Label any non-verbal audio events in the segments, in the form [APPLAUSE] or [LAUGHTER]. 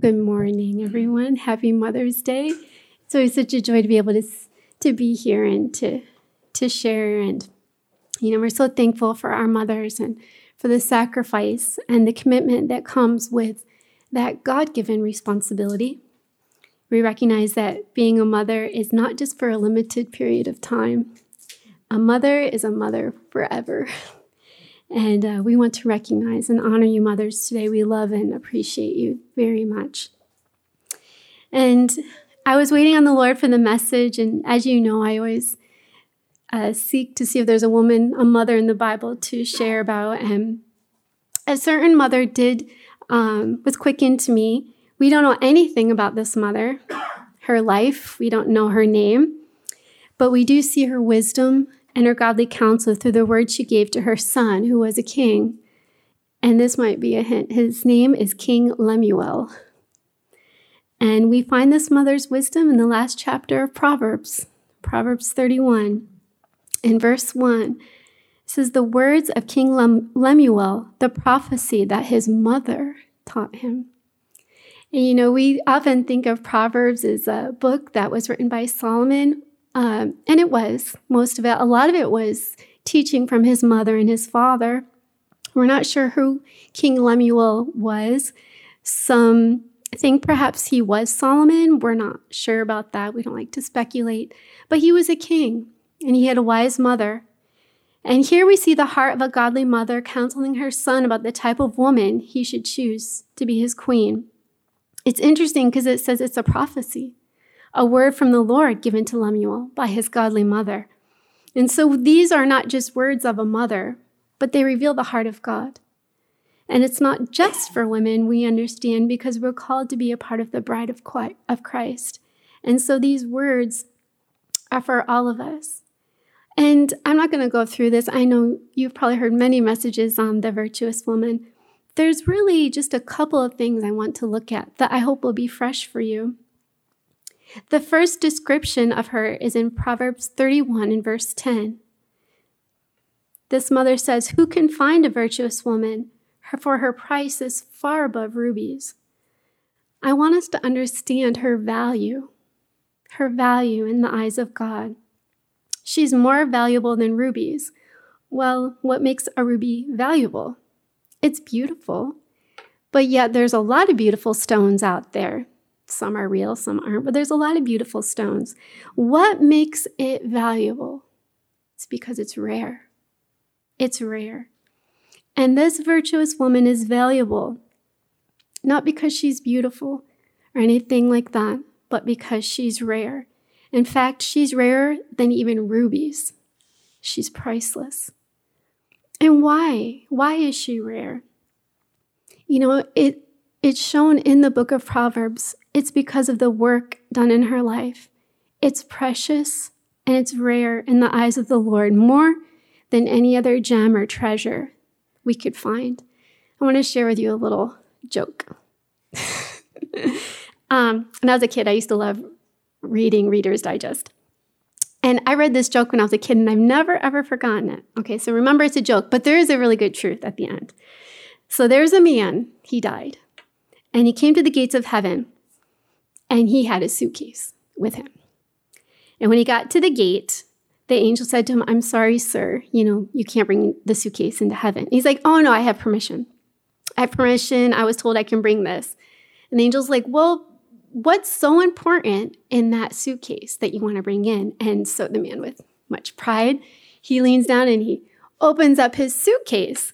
Good morning, everyone. Happy Mother's Day. It's always such a joy to be able to, to be here and to, to share. And, you know, we're so thankful for our mothers and for the sacrifice and the commitment that comes with that God given responsibility. We recognize that being a mother is not just for a limited period of time, a mother is a mother forever. [LAUGHS] And uh, we want to recognize and honor you, mothers, today. We love and appreciate you very much. And I was waiting on the Lord for the message. And as you know, I always uh, seek to see if there's a woman, a mother in the Bible to share about. And a certain mother did, um, was quickened to me. We don't know anything about this mother, her life, we don't know her name, but we do see her wisdom and her godly counsel through the word she gave to her son, who was a king. And this might be a hint. His name is King Lemuel. And we find this mother's wisdom in the last chapter of Proverbs, Proverbs 31. In verse 1, it says, The words of King Lemuel, the prophecy that his mother taught him. And you know, we often think of Proverbs as a book that was written by Solomon um, and it was most of it. A lot of it was teaching from his mother and his father. We're not sure who King Lemuel was. Some think perhaps he was Solomon. We're not sure about that. We don't like to speculate. But he was a king and he had a wise mother. And here we see the heart of a godly mother counseling her son about the type of woman he should choose to be his queen. It's interesting because it says it's a prophecy a word from the Lord given to Lemuel by his godly mother. And so these are not just words of a mother, but they reveal the heart of God. And it's not just for women, we understand, because we're called to be a part of the bride of Christ. And so these words are for all of us. And I'm not going to go through this. I know you've probably heard many messages on the virtuous woman. There's really just a couple of things I want to look at that I hope will be fresh for you. The first description of her is in Proverbs 31 and verse 10. This mother says, Who can find a virtuous woman? For her price is far above rubies. I want us to understand her value, her value in the eyes of God. She's more valuable than rubies. Well, what makes a ruby valuable? It's beautiful. But yet, there's a lot of beautiful stones out there. Some are real, some aren't, but there's a lot of beautiful stones. What makes it valuable? It's because it's rare. It's rare. And this virtuous woman is valuable, not because she's beautiful or anything like that, but because she's rare. In fact, she's rarer than even rubies. She's priceless. And why? Why is she rare? You know, it it's shown in the book of Proverbs. It's because of the work done in her life. It's precious and it's rare in the eyes of the Lord, more than any other gem or treasure we could find. I want to share with you a little joke. [LAUGHS] um, when I was a kid, I used to love reading Reader's Digest. And I read this joke when I was a kid, and I've never ever forgotten it. Okay, so remember it's a joke, but there is a really good truth at the end. So there's a man, he died. And he came to the gates of heaven and he had a suitcase with him. And when he got to the gate, the angel said to him, I'm sorry, sir, you know, you can't bring the suitcase into heaven. He's like, Oh, no, I have permission. I have permission. I was told I can bring this. And the angel's like, Well, what's so important in that suitcase that you want to bring in? And so the man, with much pride, he leans down and he opens up his suitcase,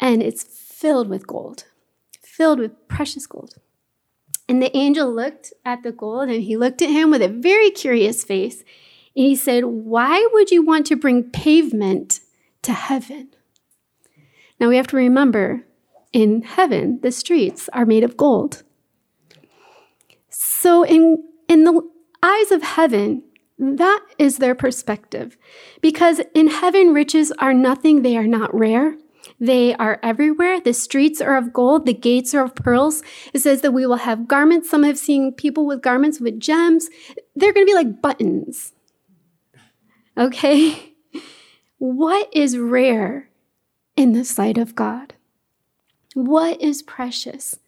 and it's filled with gold filled with precious gold. And the angel looked at the gold and he looked at him with a very curious face. And he said, Why would you want to bring pavement to heaven? Now we have to remember in heaven, the streets are made of gold. So, in, in the eyes of heaven, that is their perspective. Because in heaven, riches are nothing, they are not rare. They are everywhere. The streets are of gold, the gates are of pearls. It says that we will have garments. Some have seen people with garments with gems. They're going to be like buttons. Okay? What is rare in the sight of God? What is precious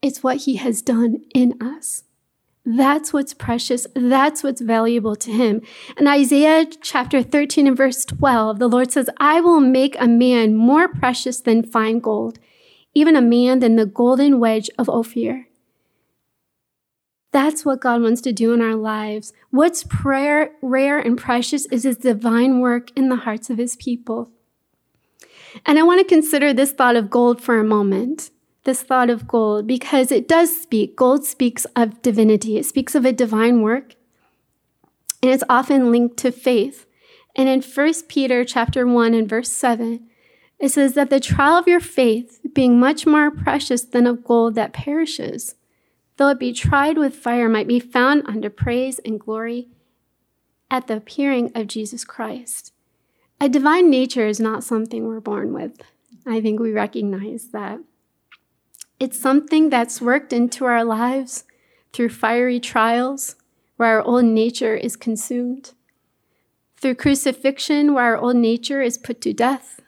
it's what he has done in us. That's what's precious. That's what's valuable to him. In Isaiah chapter 13 and verse 12, the Lord says, I will make a man more precious than fine gold, even a man than the golden wedge of Ophir. That's what God wants to do in our lives. What's prayer, rare and precious is his divine work in the hearts of his people. And I want to consider this thought of gold for a moment this thought of gold because it does speak. Gold speaks of divinity, it speaks of a divine work, and it's often linked to faith. And in 1 Peter chapter 1 and verse 7, it says that the trial of your faith, being much more precious than of gold that perishes, though it be tried with fire, might be found unto praise and glory at the appearing of Jesus Christ. A divine nature is not something we're born with. I think we recognize that. It's something that's worked into our lives through fiery trials where our old nature is consumed, through crucifixion where our old nature is put to death,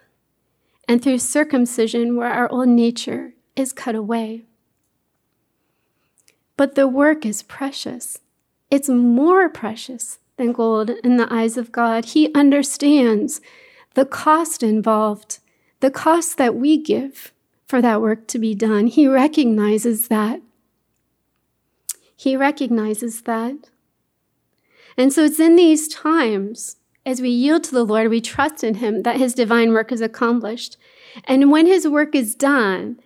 and through circumcision where our old nature is cut away. But the work is precious. It's more precious than gold in the eyes of God. He understands the cost involved, the cost that we give for that work to be done. He recognizes that. He recognizes that. And so it's in these times, as we yield to the Lord, we trust in Him that His divine work is accomplished. And when His work is done,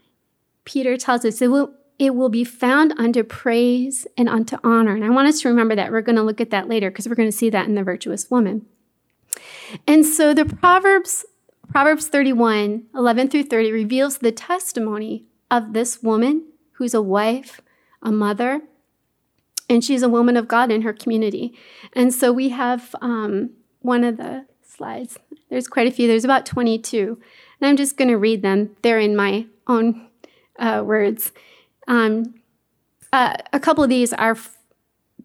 Peter tells us it will, it will be found unto praise and unto honor. And I want us to remember that. We're going to look at that later because we're going to see that in the virtuous woman. And so the Proverbs Proverbs 31, 11 through 30 reveals the testimony of this woman who's a wife, a mother, and she's a woman of God in her community. And so we have um, one of the slides. There's quite a few, there's about 22. And I'm just going to read them. They're in my own uh, words. Um, uh, a couple of these are f-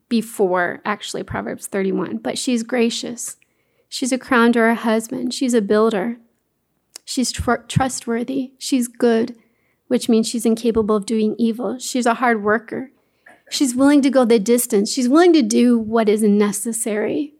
before actually Proverbs 31, but she's gracious. She's a crown to her husband. She's a builder. She's tr- trustworthy. She's good, which means she's incapable of doing evil. She's a hard worker. She's willing to go the distance. She's willing to do what is necessary.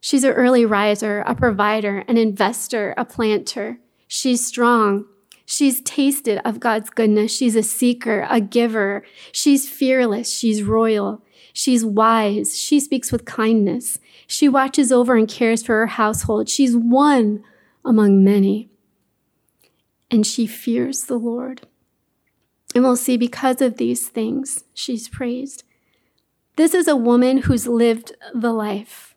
She's an early riser, a provider, an investor, a planter. She's strong. She's tasted of God's goodness. She's a seeker, a giver. She's fearless. She's royal. She's wise. She speaks with kindness. She watches over and cares for her household. She's one among many and she fears the Lord. And we'll see because of these things, she's praised. This is a woman who's lived the life,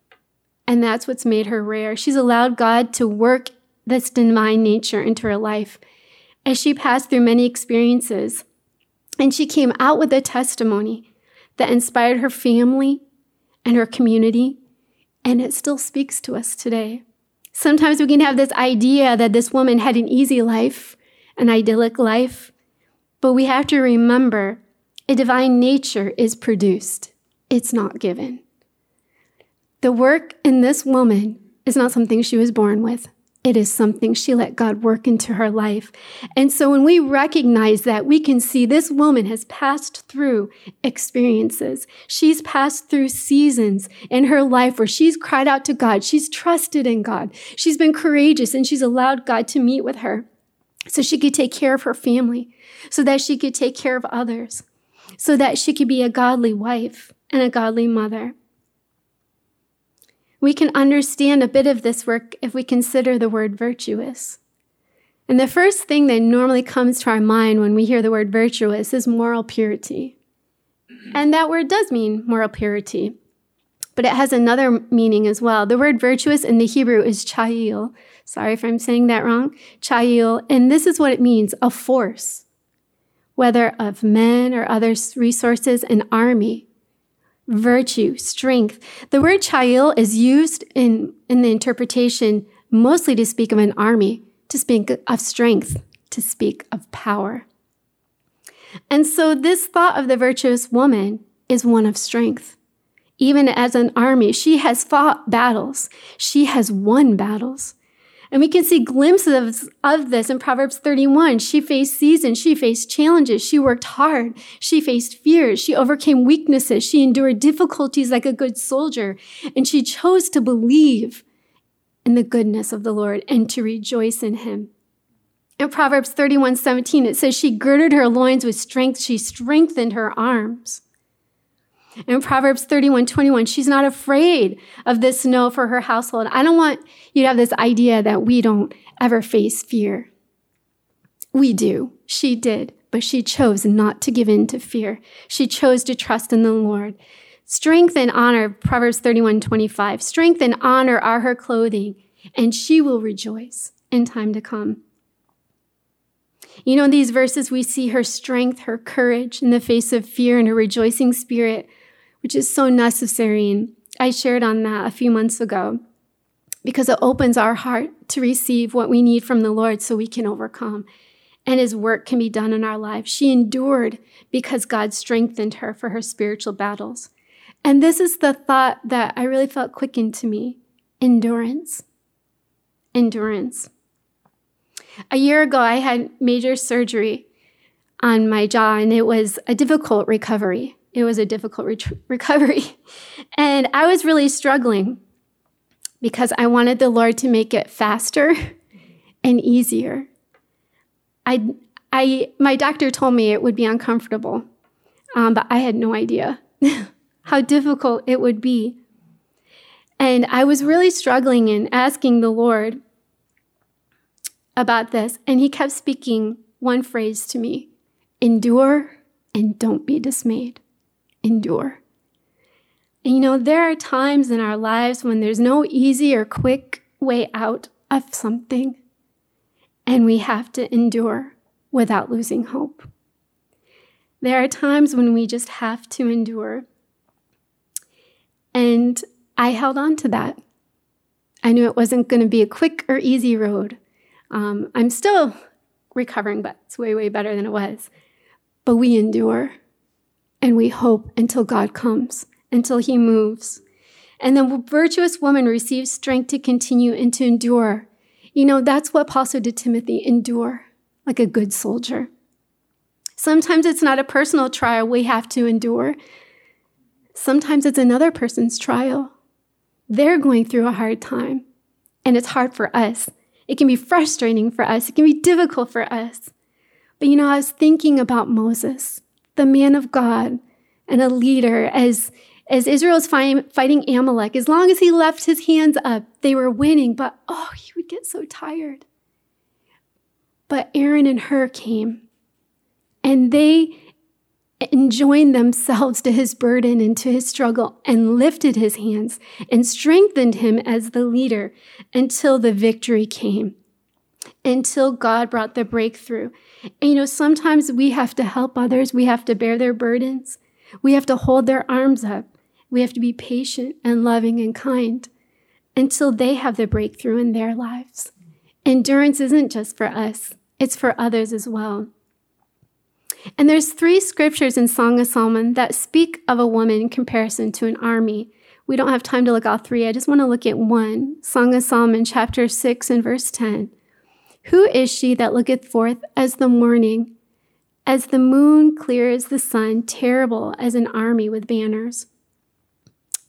and that's what's made her rare. She's allowed God to work this divine nature into her life as she passed through many experiences. And she came out with a testimony that inspired her family and her community, and it still speaks to us today. Sometimes we can have this idea that this woman had an easy life, an idyllic life, but we have to remember a divine nature is produced, it's not given. The work in this woman is not something she was born with. It is something she let God work into her life. And so when we recognize that, we can see this woman has passed through experiences. She's passed through seasons in her life where she's cried out to God. She's trusted in God. She's been courageous and she's allowed God to meet with her so she could take care of her family, so that she could take care of others, so that she could be a godly wife and a godly mother. We can understand a bit of this work if we consider the word virtuous. And the first thing that normally comes to our mind when we hear the word virtuous is moral purity. And that word does mean moral purity, but it has another meaning as well. The word virtuous in the Hebrew is chayil. Sorry if I'm saying that wrong. Chayil. And this is what it means a force, whether of men or other resources, an army virtue, strength. The word chayil is used in, in the interpretation mostly to speak of an army, to speak of strength, to speak of power. And so this thought of the virtuous woman is one of strength. Even as an army, she has fought battles. She has won battles. And we can see glimpses of, this in Proverbs 31. She faced seasons. She faced challenges. She worked hard. She faced fears. She overcame weaknesses. She endured difficulties like a good soldier. And she chose to believe in the goodness of the Lord and to rejoice in him. In Proverbs 31 17, it says, She girded her loins with strength. She strengthened her arms. In Proverbs 31 21, she's not afraid of this snow for her household. I don't want you to have this idea that we don't ever face fear. We do. She did, but she chose not to give in to fear. She chose to trust in the Lord. Strength and honor, Proverbs 31 25. Strength and honor are her clothing, and she will rejoice in time to come. You know, in these verses, we see her strength, her courage in the face of fear, and her rejoicing spirit which is so necessary. And I shared on that a few months ago because it opens our heart to receive what we need from the Lord so we can overcome and his work can be done in our lives. She endured because God strengthened her for her spiritual battles. And this is the thought that I really felt quickened to me endurance. Endurance. A year ago, I had major surgery on my jaw, and it was a difficult recovery. It was a difficult re- [LAUGHS] recovery. And I was really struggling because I wanted the Lord to make it faster [LAUGHS] and easier. I, I, my doctor told me it would be uncomfortable, um, but I had no idea [LAUGHS] how difficult it would be. And I was really struggling and asking the Lord about this. And He kept speaking one phrase to me endure and don't be dismayed endure. And you know, there are times in our lives when there's no easy or quick way out of something, and we have to endure without losing hope. There are times when we just have to endure. And I held on to that. I knew it wasn't going to be a quick or easy road. Um, I'm still recovering, but it's way, way better than it was. But we endure and we hope until God comes, until he moves. And the virtuous woman receives strength to continue and to endure. You know, that's what Paul said to Timothy endure like a good soldier. Sometimes it's not a personal trial we have to endure. Sometimes it's another person's trial. They're going through a hard time, and it's hard for us. It can be frustrating for us, it can be difficult for us. But you know, I was thinking about Moses the man of God and a leader as as Israel's fighting Amalek, as long as he left his hands up, they were winning, but oh, he would get so tired. But Aaron and Hur came, and they joined themselves to his burden and to his struggle and lifted his hands and strengthened him as the leader until the victory came until God brought the breakthrough. And you know, sometimes we have to help others, we have to bear their burdens, we have to hold their arms up, we have to be patient and loving and kind until they have the breakthrough in their lives. Endurance isn't just for us, it's for others as well. And there's three scriptures in Song of Solomon that speak of a woman in comparison to an army. We don't have time to look all three. I just want to look at one. Song of Solomon, chapter 6 and verse 10. Who is she that looketh forth as the morning, as the moon clear as the sun, terrible as an army with banners?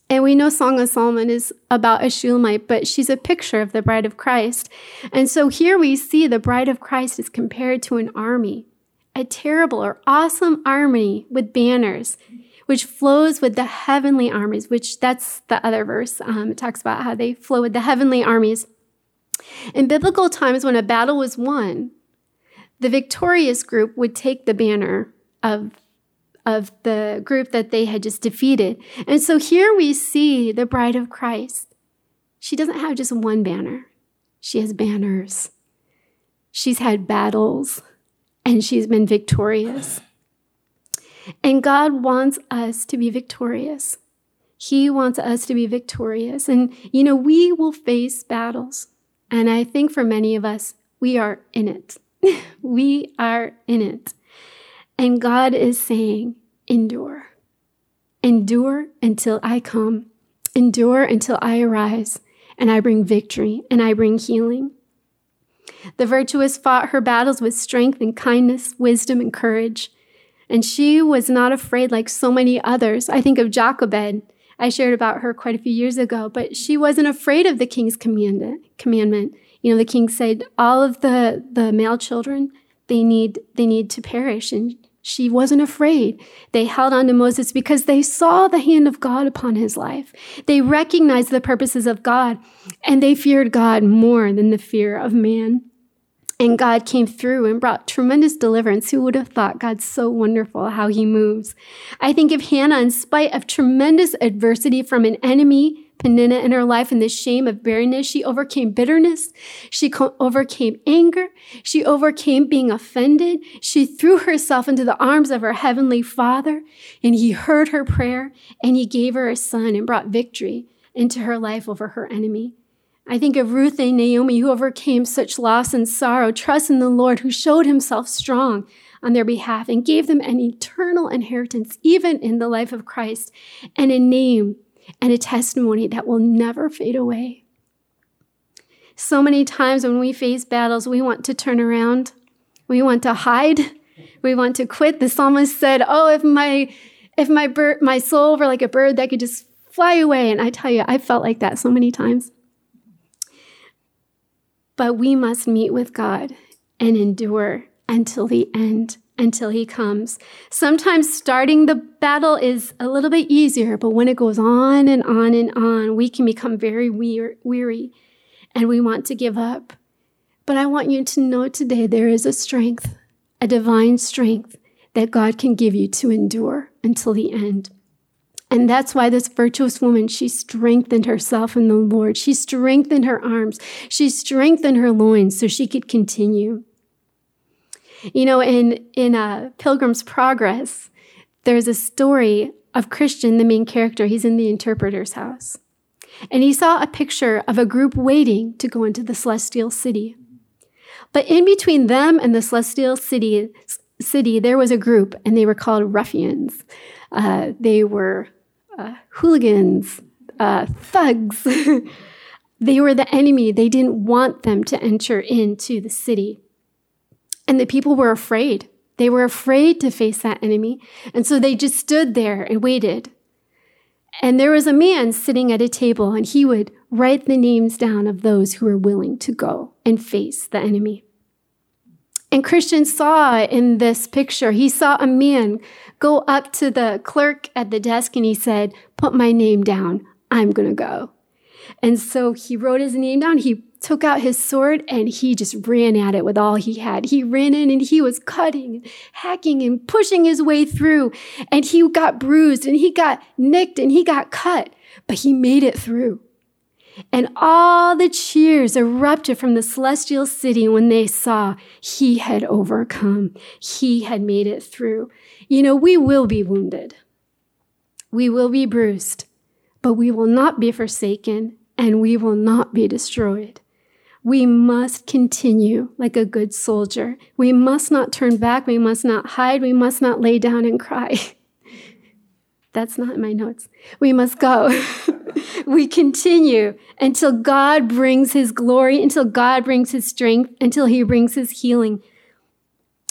And we know Song of Solomon is about a Shulamite, but she's a picture of the bride of Christ. And so here we see the bride of Christ is compared to an army, a terrible or awesome army with banners, which flows with the heavenly armies, which that's the other verse. Um, it talks about how they flow with the heavenly armies. In biblical times, when a battle was won, the victorious group would take the banner of, of the group that they had just defeated. And so here we see the bride of Christ. She doesn't have just one banner, she has banners. She's had battles and she's been victorious. And God wants us to be victorious. He wants us to be victorious. And, you know, we will face battles. And I think for many of us, we are in it. [LAUGHS] we are in it. And God is saying, endure. Endure until I come. Endure until I arise and I bring victory and I bring healing. The virtuous fought her battles with strength and kindness, wisdom and courage. And she was not afraid like so many others. I think of Jochebed. I shared about her quite a few years ago, but she wasn't afraid of the king's commandment. You know, the king said all of the the male children they need they need to perish, and she wasn't afraid. They held on to Moses because they saw the hand of God upon his life. They recognized the purposes of God, and they feared God more than the fear of man. And God came through and brought tremendous deliverance. Who would have thought God's so wonderful how he moves? I think of Hannah, in spite of tremendous adversity from an enemy, Peninnah in her life and the shame of barrenness, she overcame bitterness. She co- overcame anger. She overcame being offended. She threw herself into the arms of her heavenly father and he heard her prayer and he gave her a son and brought victory into her life over her enemy. I think of Ruth and Naomi, who overcame such loss and sorrow, trust in the Lord, who showed himself strong on their behalf and gave them an eternal inheritance, even in the life of Christ, and a name and a testimony that will never fade away. So many times when we face battles, we want to turn around, we want to hide, we want to quit. The psalmist said, "Oh, if my if my bird, my soul were like a bird that could just fly away." And I tell you, I felt like that so many times. But we must meet with God and endure until the end, until He comes. Sometimes starting the battle is a little bit easier, but when it goes on and on and on, we can become very weary and we want to give up. But I want you to know today there is a strength, a divine strength that God can give you to endure until the end. And that's why this virtuous woman, she strengthened herself in the Lord. She strengthened her arms. She strengthened her loins so she could continue. You know, in, in uh, Pilgrim's Progress, there's a story of Christian, the main character. He's in the interpreter's house. And he saw a picture of a group waiting to go into the celestial city. But in between them and the celestial city, city there was a group, and they were called ruffians. Uh, they were uh, hooligans, uh, thugs. [LAUGHS] they were the enemy. They didn't want them to enter into the city. And the people were afraid. They were afraid to face that enemy. And so they just stood there and waited. And there was a man sitting at a table, and he would write the names down of those who were willing to go and face the enemy. And Christian saw in this picture, he saw a man go up to the clerk at the desk and he said, Put my name down. I'm going to go. And so he wrote his name down. He took out his sword and he just ran at it with all he had. He ran in and he was cutting, and hacking, and pushing his way through. And he got bruised and he got nicked and he got cut, but he made it through. And all the cheers erupted from the celestial city when they saw he had overcome. He had made it through. You know, we will be wounded. We will be bruised, but we will not be forsaken and we will not be destroyed. We must continue like a good soldier. We must not turn back. We must not hide. We must not lay down and cry. [LAUGHS] That's not in my notes. We must go. [LAUGHS] we continue until God brings his glory, until God brings his strength, until he brings his healing.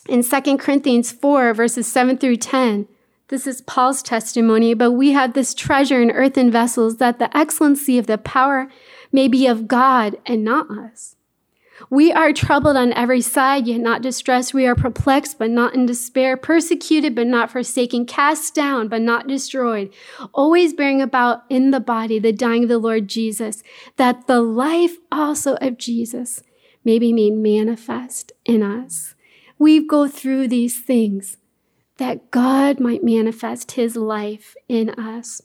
In 2 Corinthians 4, verses 7 through 10, this is Paul's testimony, but we have this treasure in earthen vessels that the excellency of the power may be of God and not us. We are troubled on every side, yet not distressed. We are perplexed, but not in despair, persecuted, but not forsaken, cast down, but not destroyed, always bearing about in the body the dying of the Lord Jesus, that the life also of Jesus may be made manifest in us. We go through these things that God might manifest his life in us.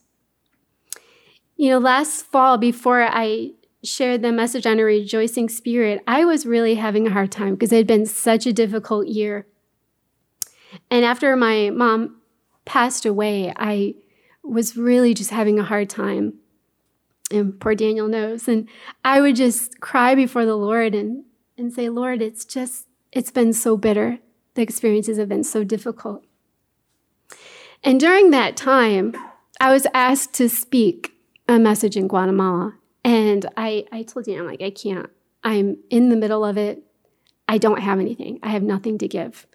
You know, last fall, before I shared the message on a rejoicing spirit, I was really having a hard time because it had been such a difficult year. And after my mom passed away, I was really just having a hard time. And poor Daniel knows. And I would just cry before the Lord and, and say, Lord, it's just, it's been so bitter. The experiences have been so difficult. And during that time, I was asked to speak a message in Guatemala. And I, I told I'm like, I can't. I'm in the middle of it. I don't have anything. I have nothing to give.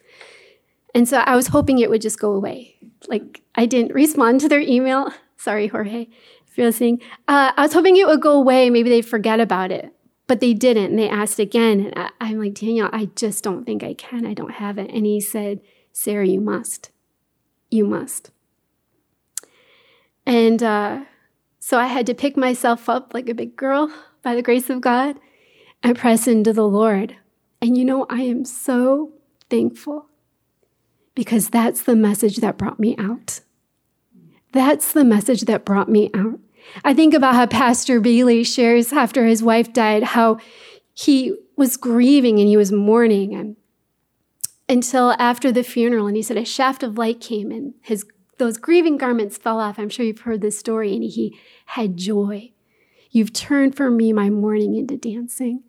And so I was hoping it would just go away. Like I didn't respond to their email. [LAUGHS] Sorry, Jorge, if you're listening. Uh, I was hoping it would go away. Maybe they'd forget about it. But they didn't. And they asked again. And I, am like, Daniel, I just don't think I can. I don't have it. And he said, Sarah, you must. You must. And uh, so I had to pick myself up like a big girl by the grace of God and press into the Lord. And you know, I am so thankful because that's the message that brought me out. That's the message that brought me out. I think about how Pastor Bailey shares after his wife died, how he was grieving and he was mourning and until after the funeral. And he said a shaft of light came and his those grieving garments fell off. I'm sure you've heard this story, and he had joy. You've turned for me my mourning into dancing.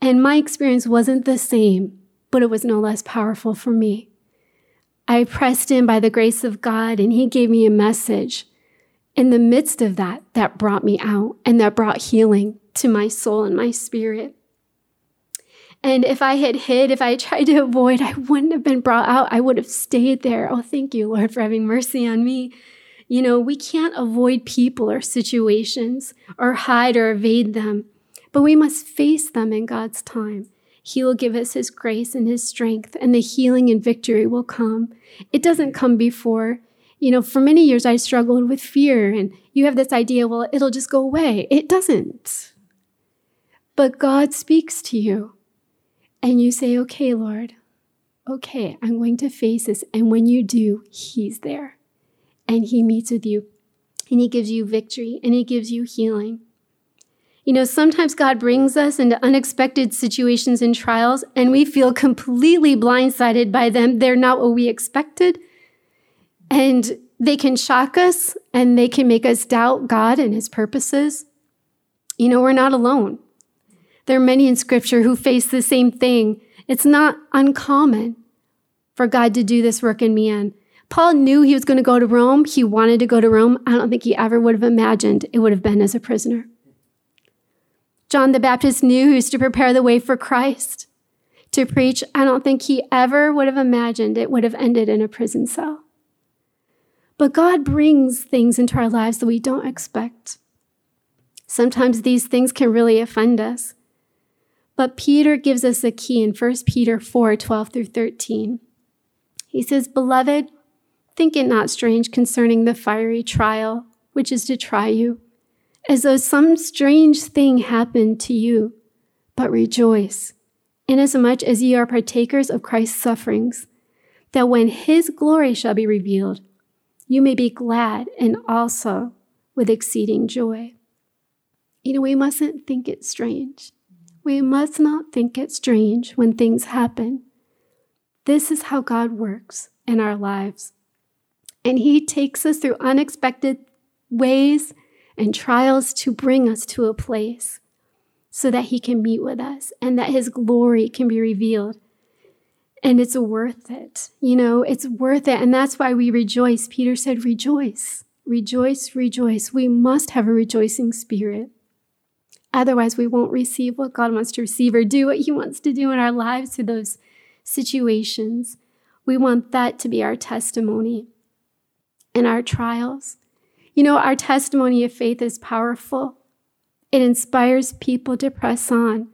And my experience wasn't the same, but it was no less powerful for me. I pressed in by the grace of God, and he gave me a message in the midst of that, that brought me out and that brought healing to my soul and my spirit. And if I had hid, if I tried to avoid, I wouldn't have been brought out. I would have stayed there. Oh, thank you, Lord, for having mercy on me. You know, we can't avoid people or situations or hide or evade them, but we must face them in God's time. He will give us His grace and His strength, and the healing and victory will come. It doesn't come before, you know, for many years I struggled with fear, and you have this idea, well, it'll just go away. It doesn't. But God speaks to you, and you say, okay, Lord, okay, I'm going to face this. And when you do, He's there, and He meets with you, and He gives you victory, and He gives you healing. You know, sometimes God brings us into unexpected situations and trials, and we feel completely blindsided by them. They're not what we expected. And they can shock us and they can make us doubt God and his purposes. You know, we're not alone. There are many in scripture who face the same thing. It's not uncommon for God to do this work in me. Paul knew he was going to go to Rome. He wanted to go to Rome. I don't think he ever would have imagined it would have been as a prisoner. John the Baptist knew he was to prepare the way for Christ to preach. I don't think he ever would have imagined it would have ended in a prison cell. But God brings things into our lives that we don't expect. Sometimes these things can really offend us. But Peter gives us a key in 1 Peter 4 12 through 13. He says, Beloved, think it not strange concerning the fiery trial which is to try you, as though some strange thing happened to you, but rejoice, inasmuch as ye are partakers of Christ's sufferings, that when his glory shall be revealed, you may be glad and also with exceeding joy. You know, we mustn't think it strange. We must not think it strange when things happen. This is how God works in our lives. And He takes us through unexpected ways and trials to bring us to a place so that He can meet with us and that His glory can be revealed and it's worth it. You know, it's worth it. And that's why we rejoice. Peter said, rejoice, rejoice, rejoice. We must have a rejoicing spirit. Otherwise, we won't receive what God wants to receive or do what He wants to do in our lives through those situations. We want that to be our testimony in our trials. You know, our testimony of faith is powerful. It inspires people to press on,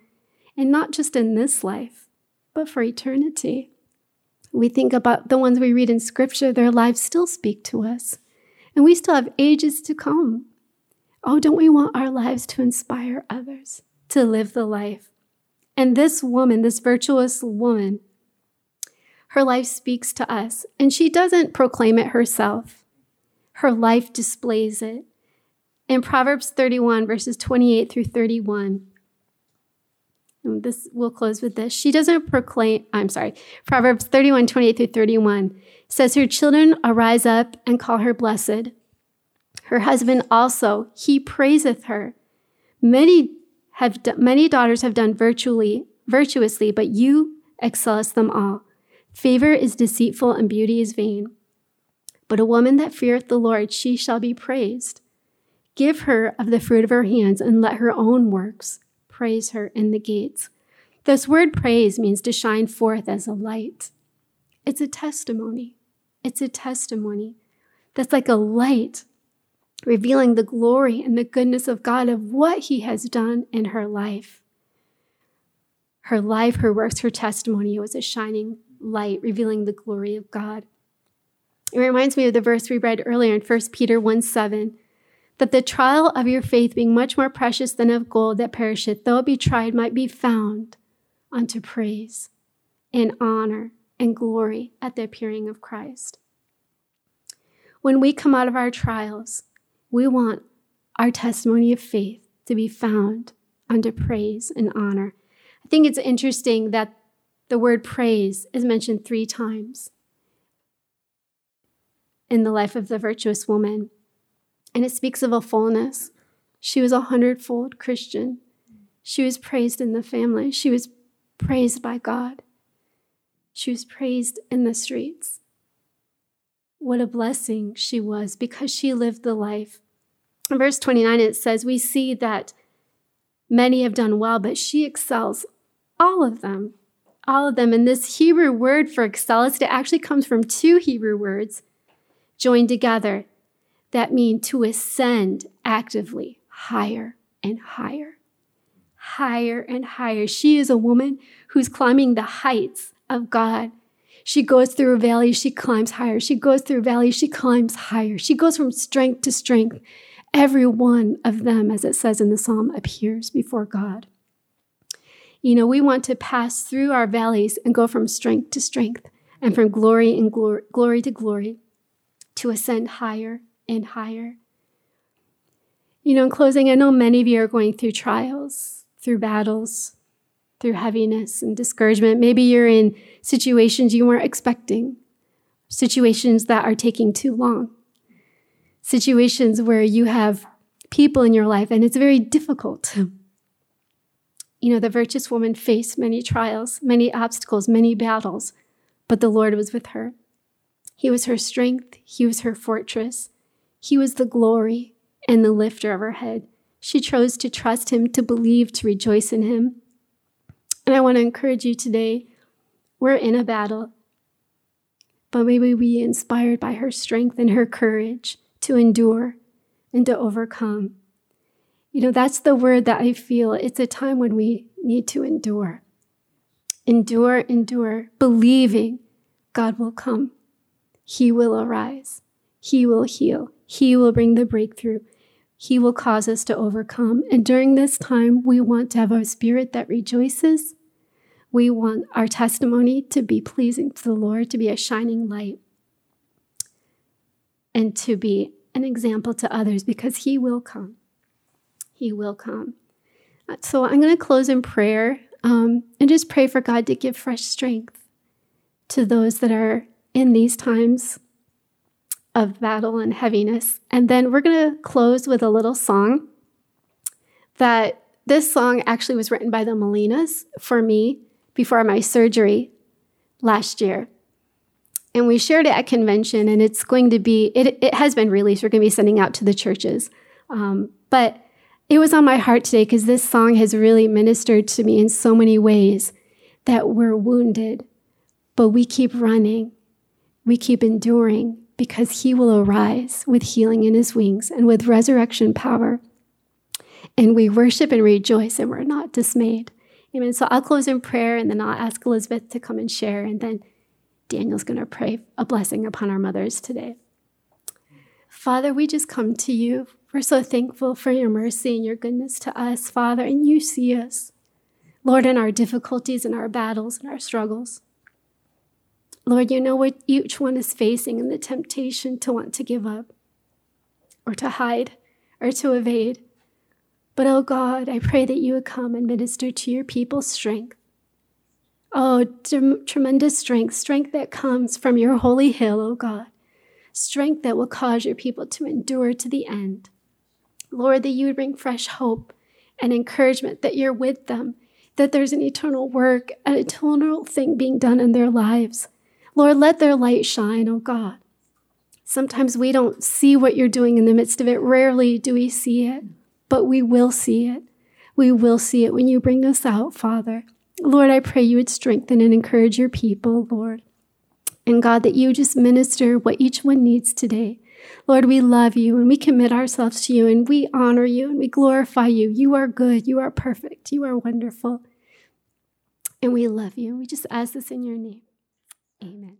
and not just in this life, but for eternity. We think about the ones we read in scripture, their lives still speak to us, and we still have ages to come. Oh, don't we want our lives to inspire others to live the life? And this woman, this virtuous woman, her life speaks to us, and she doesn't proclaim it herself. Her life displays it. In Proverbs 31, verses 28 through 31, and this we'll close with this. She doesn't proclaim, I'm sorry, Proverbs 31, 28 through 31 says, Her children arise up and call her blessed. Her husband also, he praiseth her. Many have many daughters have done virtually, virtuously, but you excellest them all. Favor is deceitful and beauty is vain. But a woman that feareth the Lord, she shall be praised. Give her of the fruit of her hands, and let her own works praise her in the gates. This word praise means to shine forth as a light. It's a testimony. It's a testimony that's like a light revealing the glory and the goodness of God of what He has done in her life. Her life, her works, her testimony was a shining light revealing the glory of God. It reminds me of the verse we read earlier in 1 Peter 1 7 that the trial of your faith, being much more precious than of gold that perisheth, though it be tried, might be found unto praise and honor and glory at the appearing of Christ. When we come out of our trials, we want our testimony of faith to be found under praise and honor. I think it's interesting that the word praise is mentioned three times in the life of the virtuous woman, and it speaks of a fullness. She was a hundredfold Christian. She was praised in the family. She was praised by God. She was praised in the streets. What a blessing she was because she lived the life. In verse 29, it says, We see that many have done well, but she excels all of them. All of them. And this Hebrew word for excel, it actually comes from two Hebrew words joined together that mean to ascend actively higher and higher higher and higher. She is a woman who's climbing the heights of God. She goes through a valley, she climbs higher. She goes through a valley, she climbs higher. She goes from strength to strength. Every one of them, as it says in the psalm, appears before God. You know, we want to pass through our valleys and go from strength to strength and from glory and glory, glory to glory to ascend higher and higher. You know, in closing, I know many of you are going through trials through battles, through heaviness and discouragement. Maybe you're in situations you weren't expecting, situations that are taking too long, situations where you have people in your life and it's very difficult. [LAUGHS] You know, the virtuous woman faced many trials, many obstacles, many battles, but the Lord was with her. He was her strength, He was her fortress, He was the glory and the lifter of her head. She chose to trust him, to believe, to rejoice in him. And I want to encourage you today we're in a battle, but may we be inspired by her strength and her courage to endure and to overcome. You know, that's the word that I feel. It's a time when we need to endure. Endure, endure, believing God will come. He will arise. He will heal. He will bring the breakthrough. He will cause us to overcome. And during this time, we want to have a spirit that rejoices. We want our testimony to be pleasing to the Lord, to be a shining light, and to be an example to others because He will come. He will come. So I'm going to close in prayer um, and just pray for God to give fresh strength to those that are in these times of battle and heaviness. And then we're going to close with a little song that this song actually was written by the Molinas for me before my surgery last year. And we shared it at convention, and it's going to be, it, it has been released. We're going to be sending out to the churches. Um, but it was on my heart today because this song has really ministered to me in so many ways that we're wounded, but we keep running, we keep enduring, because he will arise with healing in his wings and with resurrection power. And we worship and rejoice and we're not dismayed. Amen. So I'll close in prayer and then I'll ask Elizabeth to come and share. And then Daniel's going to pray a blessing upon our mothers today. Father, we just come to you. We're so thankful for your mercy and your goodness to us, Father, and you see us, Lord, in our difficulties and our battles and our struggles. Lord, you know what each one is facing and the temptation to want to give up or to hide or to evade. But oh God, I pray that you would come and minister to your people's strength. Oh, tremendous strength, strength that comes from your holy hill, oh God, strength that will cause your people to endure to the end. Lord, that you would bring fresh hope and encouragement that you're with them, that there's an eternal work, an eternal thing being done in their lives. Lord, let their light shine, oh God. Sometimes we don't see what you're doing in the midst of it. Rarely do we see it, but we will see it. We will see it when you bring us out, Father. Lord, I pray you would strengthen and encourage your people, Lord. And God, that you just minister what each one needs today. Lord, we love you and we commit ourselves to you and we honor you and we glorify you. You are good. You are perfect. You are wonderful. And we love you. We just ask this in your name. Amen.